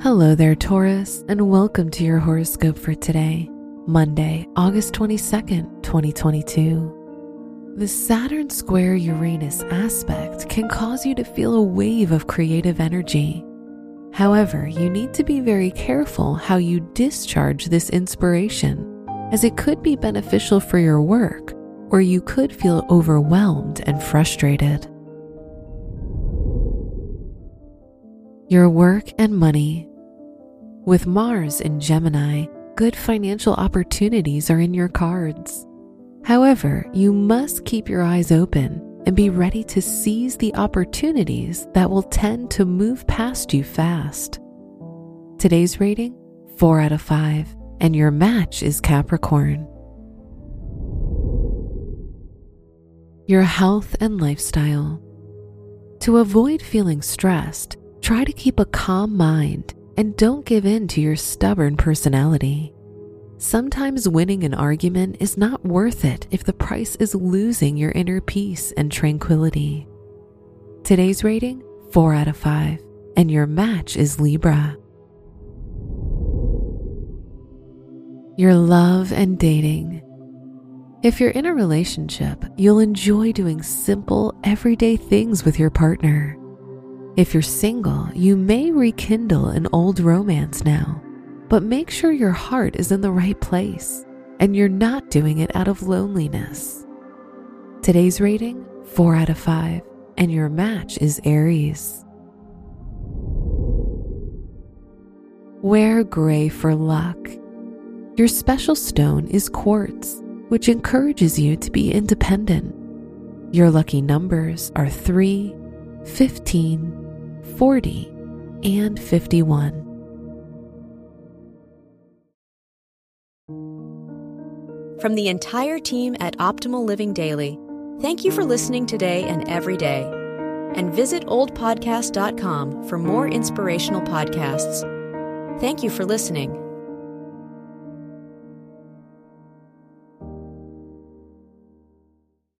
Hello there, Taurus, and welcome to your horoscope for today, Monday, August 22nd, 2022. The Saturn square Uranus aspect can cause you to feel a wave of creative energy. However, you need to be very careful how you discharge this inspiration, as it could be beneficial for your work, or you could feel overwhelmed and frustrated. Your work and money with Mars in Gemini, good financial opportunities are in your cards. However, you must keep your eyes open and be ready to seize the opportunities that will tend to move past you fast. Today's rating 4 out of 5, and your match is Capricorn. Your health and lifestyle. To avoid feeling stressed, try to keep a calm mind and don't give in to your stubborn personality. Sometimes winning an argument is not worth it if the price is losing your inner peace and tranquility. Today's rating 4 out of 5, and your match is Libra. Your love and dating. If you're in a relationship, you'll enjoy doing simple, everyday things with your partner. If you're single, you may rekindle an old romance now, but make sure your heart is in the right place and you're not doing it out of loneliness. Today's rating 4 out of 5, and your match is Aries. Wear gray for luck. Your special stone is quartz, which encourages you to be independent. Your lucky numbers are 3, 15, 40, and 51. From the entire team at Optimal Living Daily, thank you for listening today and every day. And visit oldpodcast.com for more inspirational podcasts. Thank you for listening.